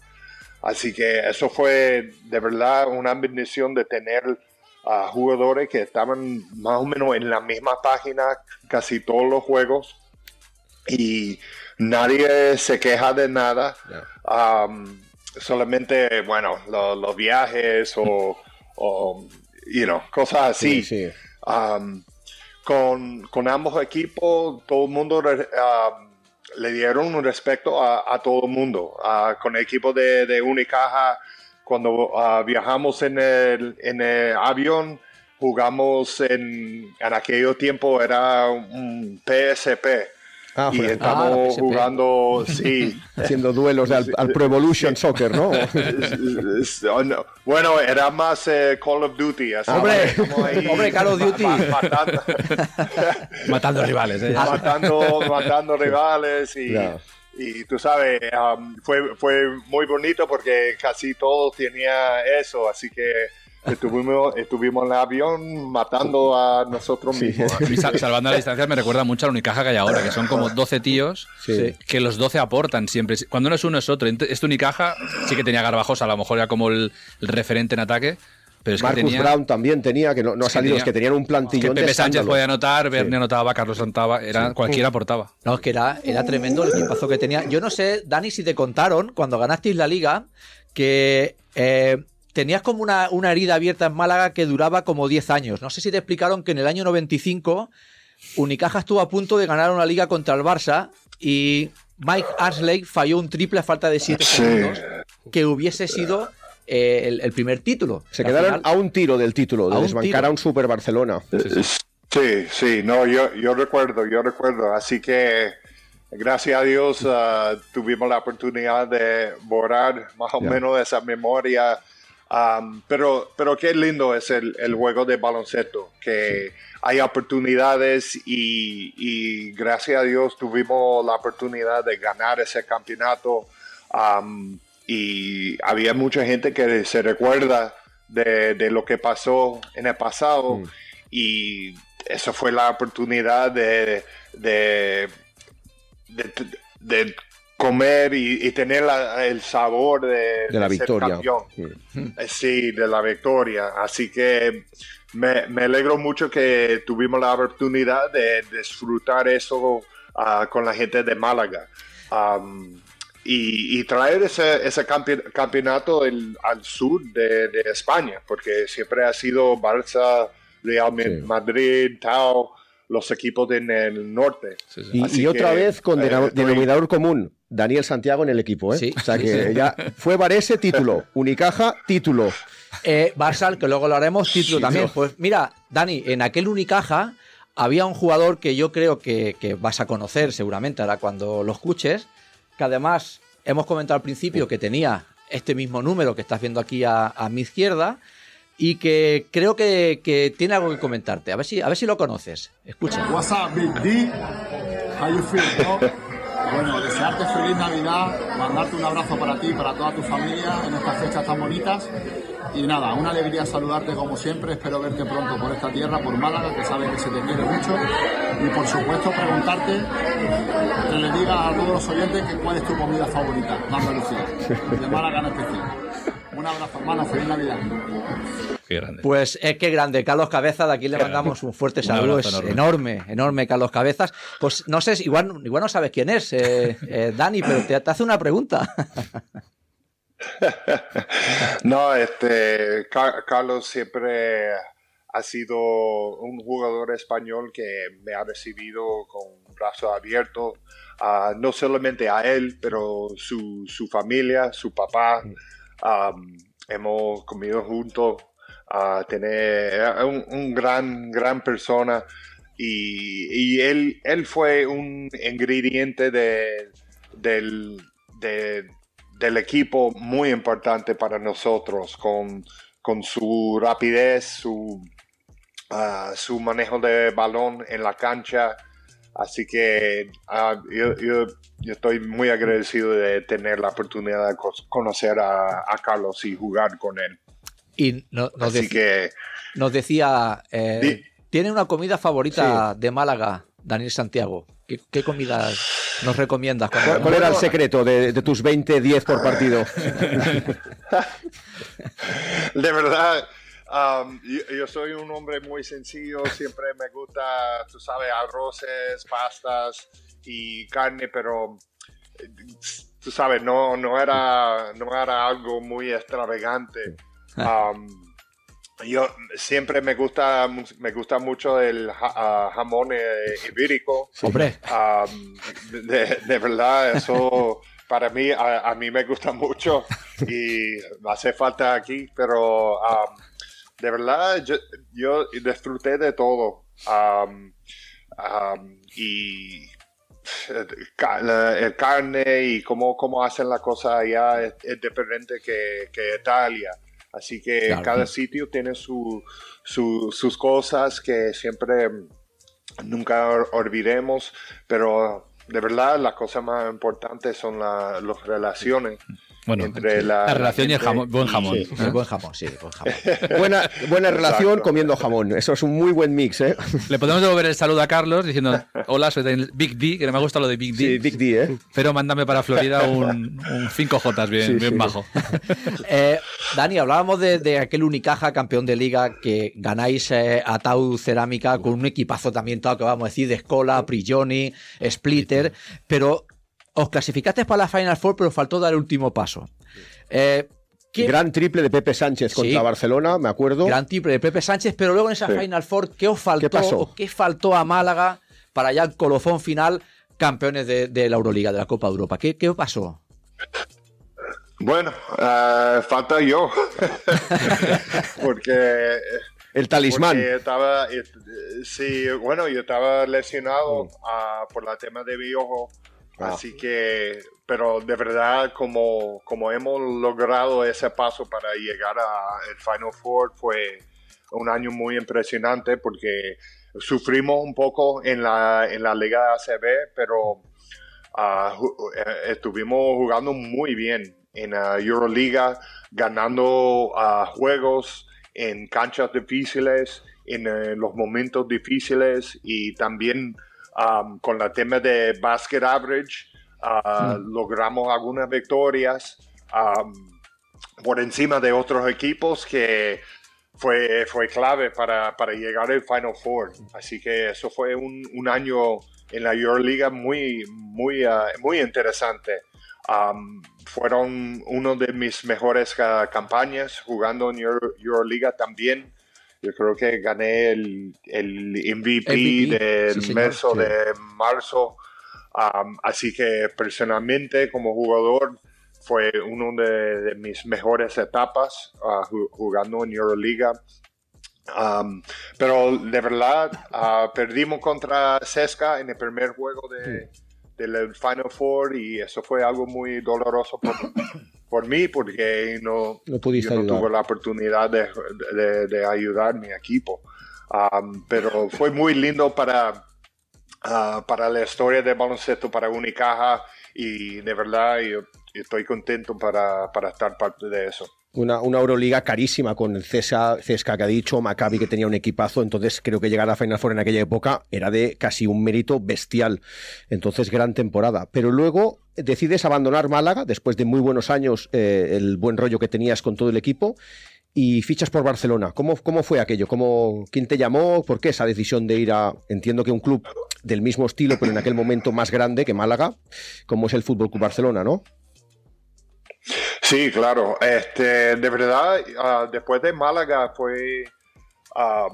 Así que eso fue de verdad una bendición de tener a jugadores que estaban más o menos en la misma página casi todos los juegos y nadie se queja de nada. Um, solamente, bueno, lo- los viajes o, o, you know, cosas así. Sí, sí. Um, con, con ambos equipos, todo el mundo le dieron un respeto a, a todo el mundo. Ah, con el equipo de, de Unicaja, cuando ah, viajamos en el, en el avión, jugamos en, en aquello tiempo, era un PSP. Ah, y estamos Ah, jugando, sí. haciendo duelos de al, al Pro Evolution Soccer, ¿no? Bueno, era más eh, Call of Duty. así Hombre, que estamos ahí hombre, Call of Duty. ma- matando, Matando rivales, ¿eh? matando, matando rivales y, y tú sabes, um, fue, fue muy bonito porque casi todos tenía eso, así que estuvimos, estuvimos en el avión matando a nosotros mismos. Y sal- salvando la distancia me recuerda mucho a la Unicaja que hay ahora, que son como 12 tíos Sí. que los 12 aportan siempre. Cuando no es uno es otro. Este Unicaja sí que tenía Garbajosa, a lo mejor era como el, el referente en ataque, Pero es que Marcus tenía- Brown también tenía, que no, no ha Es que salido, tenía- es que tenían un Que plantillón de Pepe Sánchez podía anotar, Bernie Sí. anotaba, Carlos anotaba, era, cualquiera aportaba. No, es que era, era tremendo el equipazo que tenía. Yo no sé, Dani, si te contaron cuando ganasteis la liga que eh, tenías como una, una herida abierta en Málaga que duraba como 10 años. No sé si te explicaron que en el año 95 Unicaja estuvo a punto de ganar una liga contra el Barça y Mike Ashley falló un triple a falta de 7 Sí. segundos que hubiese sido eh, el, el primer título. Se quedaron final- a un tiro del título, de un desbancar tiro. a un Super Barcelona. Sí, sí, no, yo, yo recuerdo, yo recuerdo. Así que gracias a Dios ah, tuvimos la oportunidad de borrar más o Ya. menos esa memoria. Am, pero, pero qué lindo es el, el juego de baloncesto, que hay oportunidades y, y gracias a Dios tuvimos la oportunidad de ganar ese campeonato. Am, y había mucha gente que se recuerda de, de lo que pasó en el pasado Mm. y eso fue la oportunidad de, de, de- de comer y, y tener la- el sabor de, De la ser victoria. campeón. Mm. Eh, Sí, de la victoria. Así que me, me alegro mucho que tuvimos la oportunidad de disfrutar eso ah, con la gente de Málaga. Am, y, y traer ese, ese campe- campeonato el- al sur de, de España, porque siempre ha sido Barça, Real Sí. Madrid, Tau, los equipos en el norte. Sí, sí. Y, y otra que, vez con eh, deno- estoy- denominador común, Daniel Santiago en el equipo, ¿eh? Sí. O sea que ya fue Varese título, Unicaja título. Eh, Barça, que luego lo haremos, título Sí, también. no. Pues mira, Dani, en aquel Unicaja había un jugador que yo creo que, que vas a conocer seguramente ahora cuando lo escuches, que además hemos comentado al principio que tenía este mismo número que estás viendo aquí a, a mi izquierda y que creo que, que tiene algo que comentarte. A ver si, a ver si lo conoces. Escucha. What's up, Big D? How you feel? Bueno, desearte feliz Navidad, mandarte un abrazo para ti y para toda tu familia en estas fechas tan bonitas. Y nada, una alegría saludarte como siempre. Espero verte pronto por esta tierra, por Málaga, que sabes que se te quiere mucho. Y por supuesto, preguntarte que le digas a todos los oyentes que cuál es tu comida favorita de Andalucía, de Málaga en especial. Un abrazo, hermano. Feliz Navidad. Qué grande. Pues es que grande, Carlos Cabezas, de aquí le mandamos un fuerte Un saludo, es enorme. enorme. enorme, Carlos Cabezas. Pues no sé, igual, igual no sabes quién es, eh, eh, Dani, pero te, te hace una pregunta. No, este, Ca- Carlos siempre ha sido un jugador español que me ha recibido con brazos abiertos, ah, no solamente a él, pero su, su familia, su papá. Am, hemos comido juntos, a tener un, gran, gran persona. Y, él, él fue un ingrediente de, del, de- del equipo muy importante para nosotros, con, con su rapidez, su, ah, su manejo de balón en la cancha. Así que ah, yo, yo- yo estoy muy agradecido de tener la oportunidad de co- conocer a, a Carlos y jugar con él. Y no- nos, Así que nos decía, eh, Di- tiene una comida favorita de Málaga, Daniel Santiago. ¿Qué, qué comida nos recomiendas? cuando- ¿Cuál, cuál era el secreto de, de tus 20-10 por partido? De verdad, um, yo, yo soy un hombre muy sencillo, siempre me gusta, tú sabes, arroces, pastas y carne, pero tú sabes, no, no, era, no era algo muy extravagante. Um, yo siempre me gusta, me gusta mucho el ja- ah, jamón eh, ibérico. Hombre, Um, de, de verdad, eso para mí, a, a mí me gusta mucho y hace falta aquí, pero um, de verdad yo, yo disfruté de todo. Um, um, y el carne y cómo, cómo hacen la cosa allá es, es diferente que, que Italia. Así que Claro. cada sitio tiene su, su- sus cosas que siempre nunca olvidemos, pero de verdad las cosas más importantes son la- las relaciones Bueno, entre la, La relación y el jamón- buen jamón. Sí, el buen jamón, sí, buen jamón. Buena, buena relación Exacto. comiendo jamón. Eso es un muy buen mix, ¿eh? Le podemos devolver el saludo a Carlos diciendo: Hola, soy Big D, que no me gusta lo de Big D. Sí, Big D, ¿eh? Pero mándame para Florida un, un 5J bien, Sí, bien sí. bajo. Eh, Dani, hablábamos de, de aquel Unicaja campeón de liga que ganáis eh, a Tau Cerámica con un equipazo también, todo que vamos a decir, de Escola, Prigioni, Splitter, pero os clasificaste para la Final Four, pero faltó dar el último paso. Eh, ¿qué- Gran triple de Pepe Sánchez contra Sí. Barcelona, me acuerdo. gran triple de Pepe Sánchez, pero luego en esa Sí. Final Four, ¿qué os faltó ¿Qué pasó? o qué faltó a Málaga para ya el colofón final, campeones de, de la Euroliga, de la Copa de Europa? ¿Qué, qué pasó? Bueno, eh, falta yo. Porque El talismán. Porque estaba, eh, sí, bueno, yo estaba lesionado ah, por la tema de mi ojo, Así que, pero de verdad, como, como hemos logrado ese paso para llegar al Final Four, fue un año muy impresionante porque sufrimos un poco en la, en la Liga ACB, pero eh, estuvimos jugando muy bien en la Euroliga, ganando ah, juegos en canchas difíciles, en eh, los momentos difíciles y también um, con la tema de basket average ah, logramos algunas victorias um, por encima de otros equipos que fue, fue clave para, para llegar al Final Four. Así que eso fue un, un año en la Euroliga muy, muy, ah, muy interesante. Um, fueron uno de mis mejores ah, campañas jugando en Euro- Euroliga también. Yo creo que gané el, el MVP, MVP, del sí, mes Sí. de marzo. Um, así que personalmente como jugador fue uno de, de mis mejores etapas ju- jugando en Euroliga. Um, pero de verdad ah, perdimos contra Cesca en el primer juego de, del Final Four y eso fue algo muy doloroso por, por mí porque no, No pudiste yo no ayudar. tuve la oportunidad de, de- de ayudar a mi equipo. Um, pero fue muy lindo para, ah, para la historia de baloncesto para Unicaja y de verdad yo, yo estoy contento para, para estar parte de eso. Una, una Euroliga carísima con el Cesca, Cesca que ha dicho, Maccabi que tenía un equipazo, entonces creo que llegar a Final Four en aquella época era de casi un mérito bestial. Entonces, gran temporada. Pero luego decides abandonar Málaga, después de muy buenos años, eh, el buen rollo que tenías con todo el equipo, y fichas por Barcelona. ¿Cómo, cómo fue aquello? ¿Cómo, ¿Quién te llamó? ¿Por qué esa decisión de ir a, entiendo que un club del mismo estilo, pero en aquel momento más grande que Málaga, como es el Fútbol Club Barcelona, ¿no? Sí, claro. Este, de verdad, ah, después de Málaga fue ah,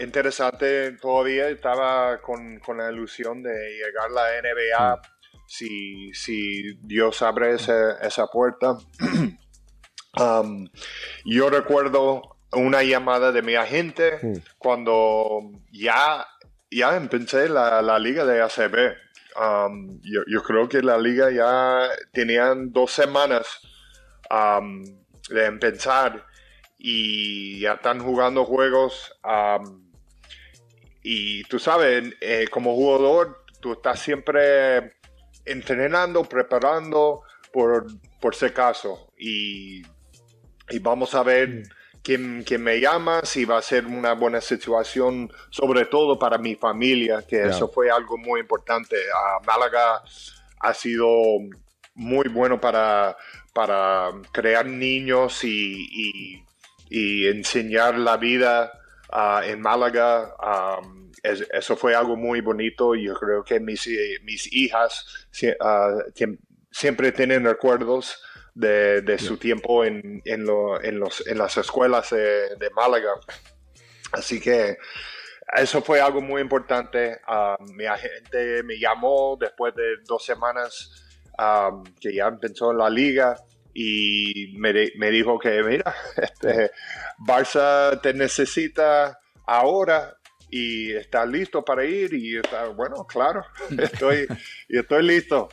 interesante. Todavía estaba con, con la ilusión de llegar a la NBA si, si Dios abre ese- esa puerta. Yo recuerdo una llamada de mi agente Mm. cuando ya, ya empecé la, la liga de ACB. Um, yo, creo que la liga ya tenían dos semanas um, de empezar y ya están jugando juegos. um, y tú sabes, eh, como jugador, tú estás siempre entrenando, preparando por, por si acaso. Y, y vamos a ver quién, quién me llama, si va a ser una buena situación, sobre todo para mi familia, que eso fue algo muy importante. Málaga ha sido muy bueno para, para crear niños y, y- y enseñar la vida en Málaga. Um, es- eso fue algo muy bonito yo creo que mis, eh, mis hijas ah, siem- siempre tienen recuerdos de, de su tiempo en, en, lo- en los, en las escuelas de, de Málaga. Así que eso fue algo muy importante. Ah, mi agente me llamó después de dos semanas um, que ya empezó la liga y me, di- me dijo que, mira, este, Barça te necesita ahora y está listo para ir y estaba, bueno, claro, estoy, yo estoy listo.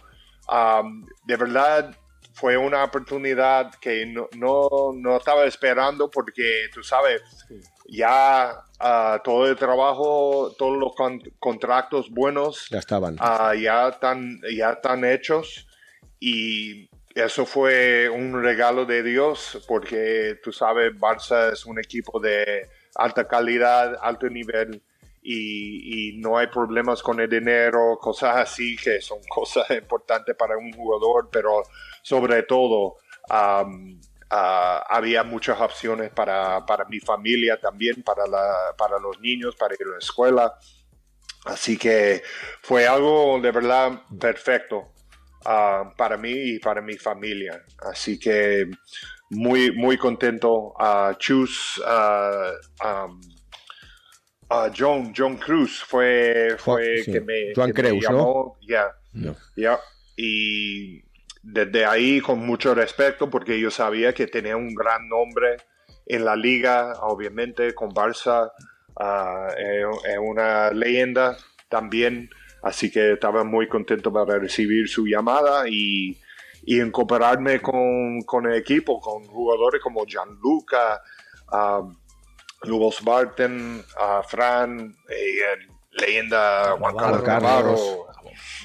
Um, de verdad fue una oportunidad que no, no, no estaba esperando porque tú sabes, ya ah, todo el trabajo, todos los con- contratos buenos Ya estaban. Ah, ya están ya están hechos y eso fue un regalo de Dios porque tú sabes, Barça es un equipo de alta calidad, alto nivel y, y, no hay problemas con el dinero, cosas así que son cosas importantes para un jugador, pero sobre todo um, uh, había muchas opciones para, para, mi familia también, para, la, para los niños, para ir a la escuela. Así que fue algo de verdad perfecto uh, para mí y para mi familia. Así que muy, muy contento. Uh, Chus, um, Uh, John, John Cruz fue, fue sí. que me, que llamó. No. ya. Y desde ahí, con mucho respeto, porque yo sabía que tenía un gran nombre en la liga, obviamente, con Barça. ah, es es una leyenda también. Así que estaba muy contento para recibir su llamada y, y incorporarme con, con el equipo, con jugadores como Gianluca. ah, Lugos Barton, a Fran, eh, leyenda Juan Carlos Carlos. Navarro,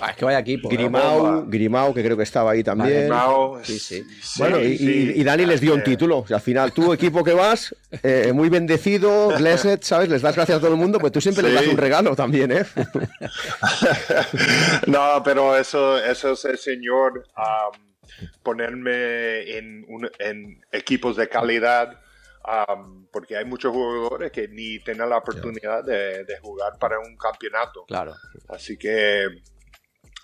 Ah, es que vaya equipo. ¿no? Grimau, bomba. Grimau, que creo que estaba ahí también. Mao, Sí, sí. Bueno, y, y- y Dani les dio un Eh, título. O sea, al final, tú, equipo que vas, eh, muy bendecido, blessed, ¿sabes? Les das gracias a todo el mundo, pues tú siempre les Sí. das un regalo también, ¿eh? no, pero eso, eso es el señor um, ponerme en, un- en equipos de calidad, um, porque hay muchos jugadores que ni tienen la oportunidad de, de jugar para un campeonato. Claro. Así que.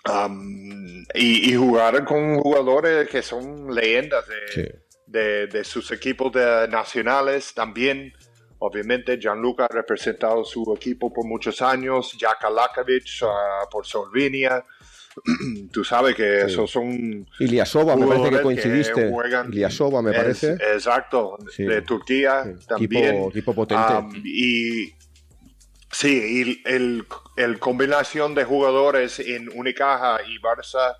um, y, y jugar con jugadores que son leyendas de, Sí. de, de sus equipos de- nacionales también. Obviamente, Gianluca ha representado su equipo por muchos años, Jack Alakovic ah, por Slovenia. Tú sabes que Sí. esos son Iliasova, me parece que coincidiste. juegan- Iliasova, me es- parece. exacto, Sí. de Turquía Sí, también. Equipo potente. Um, y sí, y el, el combinación de jugadores en Unicaja y Barça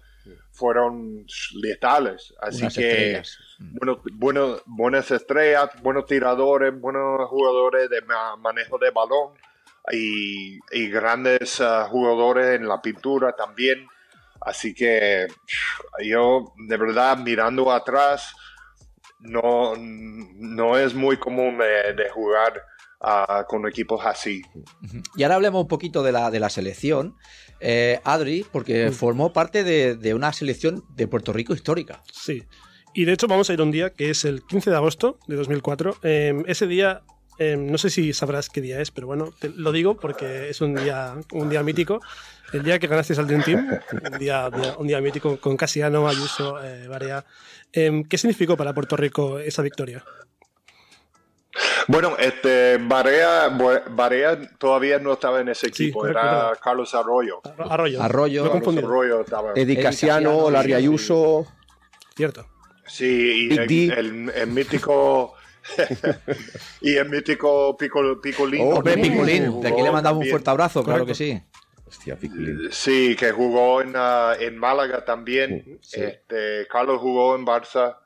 fueron letales. Así Unas que estrellas. bueno, bueno, buenas estrellas, buenos tiradores, buenos jugadores de ma- manejo de balón y, y grandes ah, jugadores en la pintura también. Así que yo, de verdad, mirando atrás, no, no es muy común de, de jugar ah, con equipos así. Y ahora hablemos un poquito de la, de la selección. Eh, Adri, porque formó parte de, de una selección de Puerto Rico histórica. Sí. Y de hecho vamos a ir a un día que es el 15 de agosto de 2004. Eh, ese día, eh, no sé si sabrás qué día es, pero bueno, te lo digo porque es un día, un día mítico. El día que ganasteis al Dream Team, un día, día- un día mítico con Casiano, Ayuso, eh, Barea. Eh, ¿Qué significó para Puerto Rico esa victoria? Bueno, este Barea, Barea todavía no estaba en ese equipo, era. Carlos Arroyo. Arroyo. Arroyo. No Carlos. Arroyo estaba. Larry sí, Ayuso. Cierto. Sí, y el mítico y el mítico Pico, Picolín. Oh, Hombre, Picolín, Picolín, de aquí le mandamos un fuerte abrazo, claro que sí. Hostia, Piculín. Sí, que jugó en, ah, en Málaga también. Sí. Este, Carlos jugó en Barça.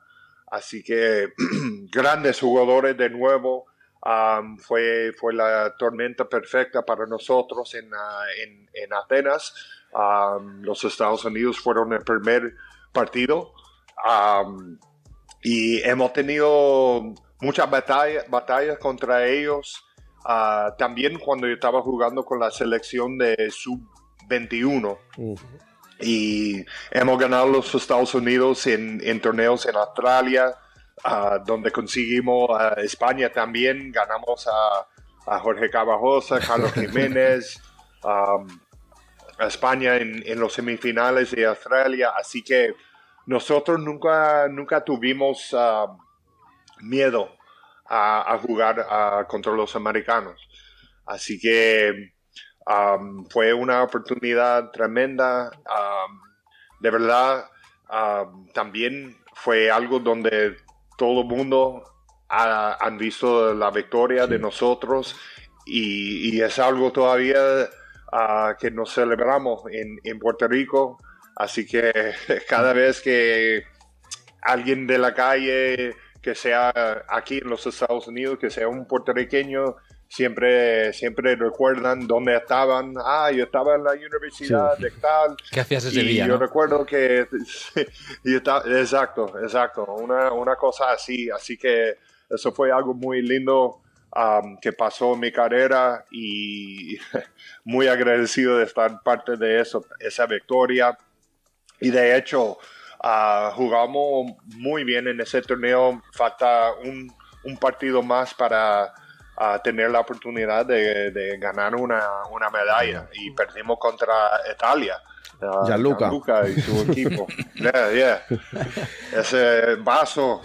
Así que grandes jugadores de nuevo. Am, fue, fue la tormenta perfecta para nosotros en, ah, en, en Atenas. Am, los Estados Unidos fueron el primer partido. Am, y hemos tenido muchas batallas, batallas contra ellos. Ah, también cuando yo estaba jugando con la selección de sub-21 Mm. y hemos ganado los Estados Unidos en, en torneos en Australia, ah, donde conseguimos a España también, ganamos a, a Jorge Cabajosa, Carlos Jiménez, a España en, en los semifinales de Australia, así que nosotros nunca, nunca tuvimos miedo a, a jugar ah, contra los americanos. Así que um, fue una oportunidad tremenda. um, de verdad, um, también fue algo donde todo el mundo ha, han visto la victoria de nosotros y, es algo todavía ah, que nos celebramos en, en Puerto Rico. Así que cada vez que alguien de la calle, que sea aquí en los Estados Unidos, que sea un puertorriqueño, siempre, siempre recuerdan dónde estaban. Ah, yo estaba en la universidad de tal. ¿Qué hacías ese y día? Yo no? recuerdo que. está- exacto, exacto. Una, una cosa así. Así que eso fue algo muy lindo um, que pasó en mi carrera y muy agradecido de estar parte de eso, esa victoria. Y de hecho, ah, jugamos muy bien en ese torneo. Falta un, un partido más para ah, tener la oportunidad de, de ganar una, una medalla. Y perdimos contra Italia. Ah, Gianluca. Gianluca y su equipo. Yeah, yeah. Ese vaso.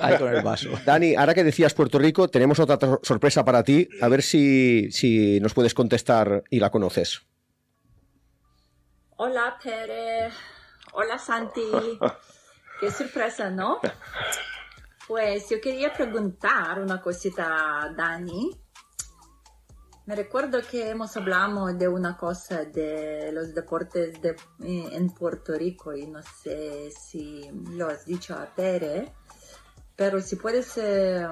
Ahí con el vaso. Dani, ahora que decías Puerto Rico, tenemos otra sorpresa para ti. A ver si, si nos puedes contestar y la conoces. Hola Tere, hola Santi, qué sorpresa, ¿no? Pues yo quería preguntar una cosita a Dani. Me recuerdo que hemos hablado de una cosa de los deportes de- eh, en Puerto Rico y no sé si lo has dicho a Tere, pero si puedes eh,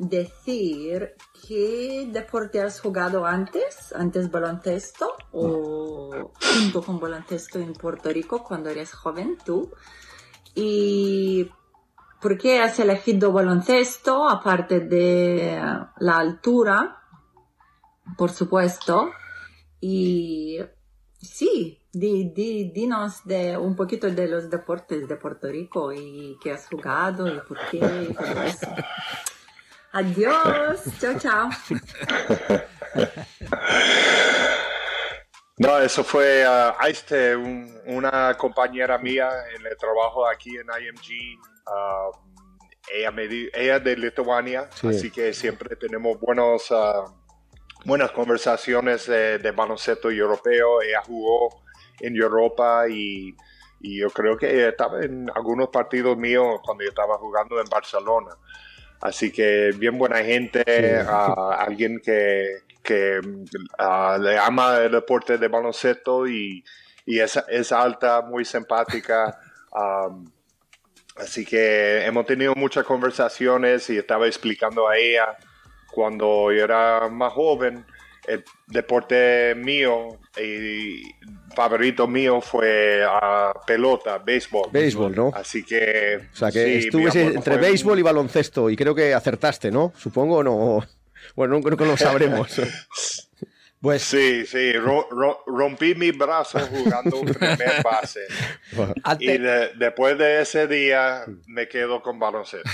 decir qué deporte has jugado antes, antes baloncesto o junto con baloncesto en Puerto Rico cuando eres joven tú y por qué has elegido baloncesto aparte de la altura, por supuesto, y sí, di- di- dinos de un poquito de los deportes de Puerto Rico y qué has jugado y por qué y todo eso. Adiós, chao, chao. No, eso fue ah, Aiste, un- una compañera mía en el trabajo aquí en IMG. ah, ella, me di- ella es de Lituania, Sí. así que siempre tenemos buenos, ah, buenas conversaciones de, de baloncesto europeo. Ella jugó en Europa y, y yo creo que estaba en algunos partidos míos cuando yo estaba jugando en Barcelona. Así que bien buena gente, alguien que, que le ama el deporte de baloncesto y, y es, es alta, muy simpática. am, así que hemos tenido muchas conversaciones y estaba explicando a ella cuando yo era más joven, el deporte mío y favorito mío fue ah, pelota, béisbol. Béisbol, ¿no? Así que... O sea, que sí, entre béisbol y baloncesto y creo que acertaste, ¿no? Supongo o no. Bueno, nunca, nunca lo sabremos. Pues Sí, sí, ro- ro- rompí mi brazo jugando un primer base. Y de- después de ese día me quedo con baloncesto.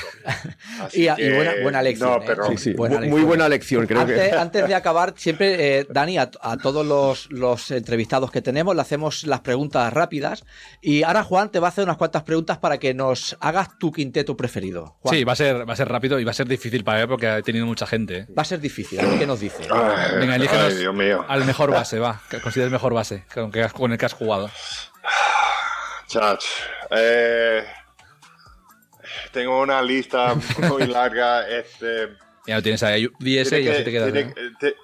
Así Y, y que, buena, buena lección. No, ¿eh? pero Sí, sí, Buena bu- muy lección. buena lección, creo antes, que. antes de acabar, siempre, eh, Dani, a, a todos los, los entrevistados que tenemos le hacemos las preguntas rápidas. Y ahora Juan te va a hacer unas cuantas preguntas para que nos hagas tu quinteto preferido. Juan, Sí, va a, ser, va a ser rápido y va a ser difícil para él porque ha tenido mucha gente. ¿eh? Va a ser difícil. A ver qué nos dice. Ay, Venga, elígenos ay, Dios mío. al mejor base, va. Que consideres mejor base con, que has- con el que has jugado. Chach, eh, tengo una lista muy larga. Este, Ya lo tienes ahí, 10 y así te quedas. tiene ¿no? que- te-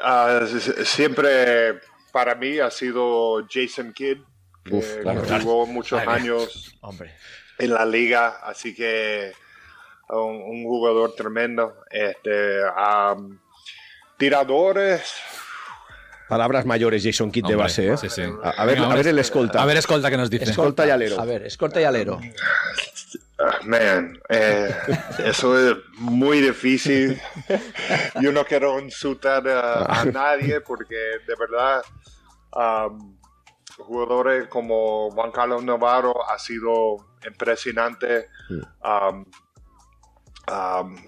ah, siempre para mí ha sido Jason Kidd, que Uf, claro, jugó muchos años Hombre. en la liga, así que un, un jugador tremendo. Este, tiradores, Palabras mayores, Jason Kidd de base, ¿eh? sí, sí. A, a ver, Venga, a ver el escolta. A ver, escolta, que nos dice. Escolta y alero. A ver, escolta y alero. ah, man, eh, eso es muy difícil. Yo no quiero insultar a, a nadie porque de verdad am, jugadores como Juan Carlos Navarro ha sido impresionante. Am, am,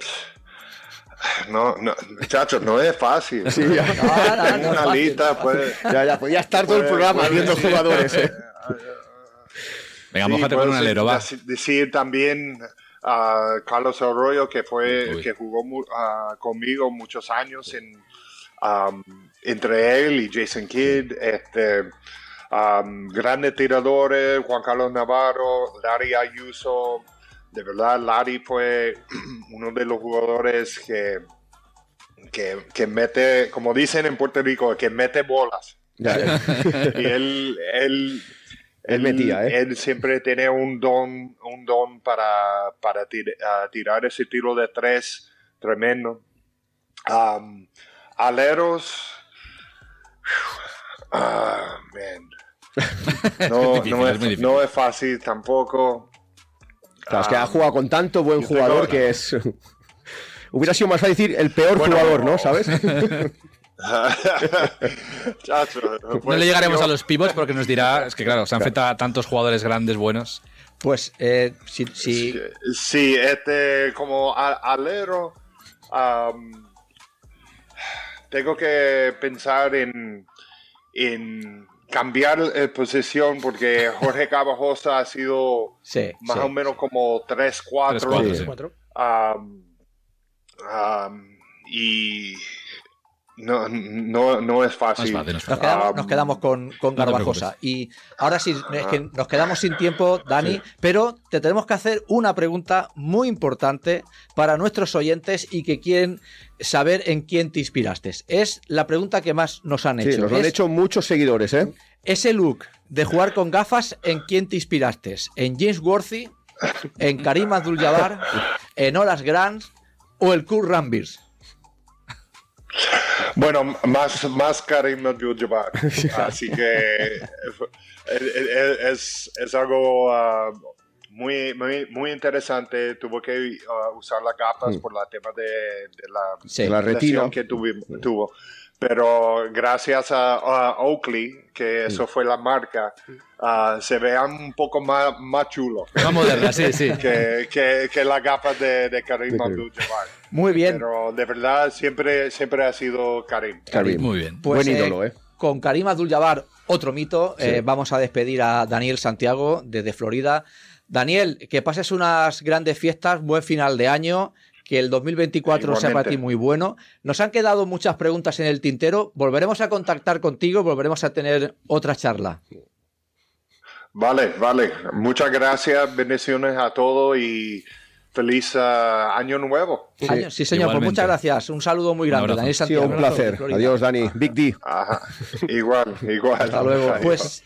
no, no, muchachos, no es fácil. Sí, ya. No, no, Tengo no es una fácil, lista, no es puede, Ya, ya, podía estar todo el programa puede viendo jugadores, ¿eh? Venga, Sí, con un alero, va. dec- Decir también a Carlos Arroyo, que fue Uy. que jugó mu- ah, conmigo muchos años en, entre él y Jason Kidd. Este, am, grandes tiradores, Juan Carlos Navarro, Larry Ayuso. De verdad, Larry fue uno de los jugadores que, que, que mete, como dicen en Puerto Rico, que mete bolas. Ya. Y él, él, Él metía, ¿eh? Él siempre tiene un don, un don para, para tir- ah, tirar ese tiro de tres tremendo. Um, aleros. Ah, man. No, Es difícil, no es no es fácil tampoco. Claro, es que ha Ah, jugado con tanto buen yo tengo- jugador que es. Hubiera sido más fácil decir el peor Bueno, jugador, ¿no? ¿Sabes? Chacho, No pues le llegaremos yo- a los pivots porque nos dirá, es que claro, se enfrenta a tantos jugadores grandes buenos. Pues eh, si, si- Sí, este, como a- alero, tengo que pensar en, en cambiar de posición porque Jorge Cabajosa ha sido sí, más sí. o menos como 3-4. 3-4, sí. Cuatro. am, am, y no, no, no es No fácil. es fácil, no es Nos quedamos, Ah, nos quedamos con, con Garbajosa. Y ahora sí, es que nos quedamos sin tiempo, Dani, pero te tenemos que hacer una pregunta muy importante para nuestros oyentes y que quieren saber en quién te inspiraste. Es la pregunta que más nos han Sí, hecho. nos lo han Es hecho muchos seguidores, ¿eh? ese look de jugar con gafas, ¿en quién te inspiraste? ¿En James Worthy? ¿En Karim Abdul-Jabbar? ¿En Horace Grant? ¿O el Kurt Rambis? Bueno, más, más Karim Abdul-Jabbar. Así que es, es- es algo ah, muy, muy, muy interesante. Tuvo que ah, usar las gafas por la tema de, de la, Sí. La lesión que tuvi- tuvo. Pero gracias a, a Oakley, que eso fue la marca, ah, se vean un poco más, más chulos Más moderna, sí, sí. que, que, que las gafas de, De Karim. Abdul-Jabbar. Muy bien. Pero de verdad siempre, siempre ha sido Karim. Karim. Muy bien. Pues, Buen eh, ídolo, ¿eh? Con Karim Abdul-Jabbar, otro mito. Sí. eh, vamos a despedir a Daniel Santiago desde Florida. Daniel, que pases unas grandes fiestas, buen final de año, que el 2024 sea para Igualmente. ti muy bueno. Nos han quedado muchas preguntas en el tintero. Volveremos a contactar contigo, volveremos a tener otra charla. Vale, vale. Muchas gracias, bendiciones a todos y feliz ah, año nuevo. Año- Sí, señor, pues muchas gracias. Un saludo muy Un grande, sido Santiago. un Abrazo desde placer. Adiós, Dani. Big D. Ajá. Igual, igual. Hasta luego. Adiós. Pues